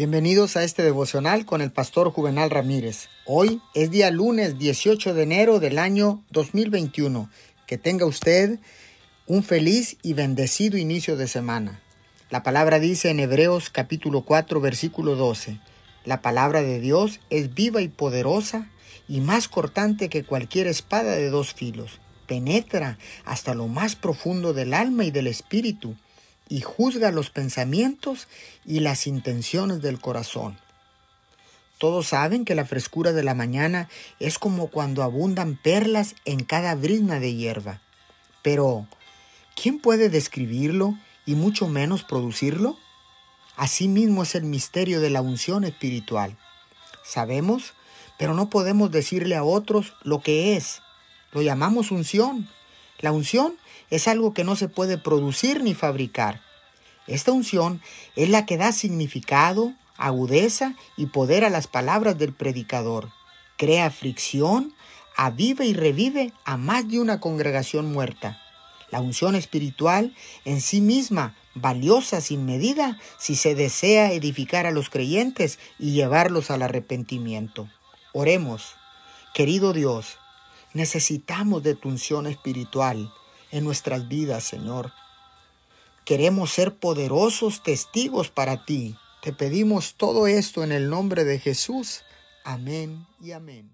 Bienvenidos a este devocional con el pastor Juvenal Ramírez. Hoy es día lunes 18 de enero del año 2021. Que tenga usted un feliz y bendecido inicio de semana. La palabra dice en Hebreos capítulo 4 versículo 12. La palabra de Dios es viva y poderosa y más cortante que cualquier espada de dos filos. Penetra hasta lo más profundo del alma y del espíritu y juzga los pensamientos y las intenciones del corazón. Todos saben que la frescura de la mañana es como cuando abundan perlas en cada brizna de hierba. Pero, ¿quién puede describirlo y mucho menos producirlo? Asimismo es el misterio de la unción espiritual. Sabemos, pero no podemos decirle a otros lo que es. Lo llamamos unción. La unción es algo que no se puede producir ni fabricar. Esta unción es la que da significado, agudeza y poder a las palabras del predicador. Crea fricción, aviva y revive a más de una congregación muerta. La unción espiritual en sí misma, valiosa sin medida si se desea edificar a los creyentes y llevarlos al arrepentimiento. Oremos. Querido Dios, necesitamos de tu unción espiritual en nuestras vidas, Señor. Queremos ser poderosos testigos para ti. Te pedimos todo esto en el nombre de Jesús. Amén y amén.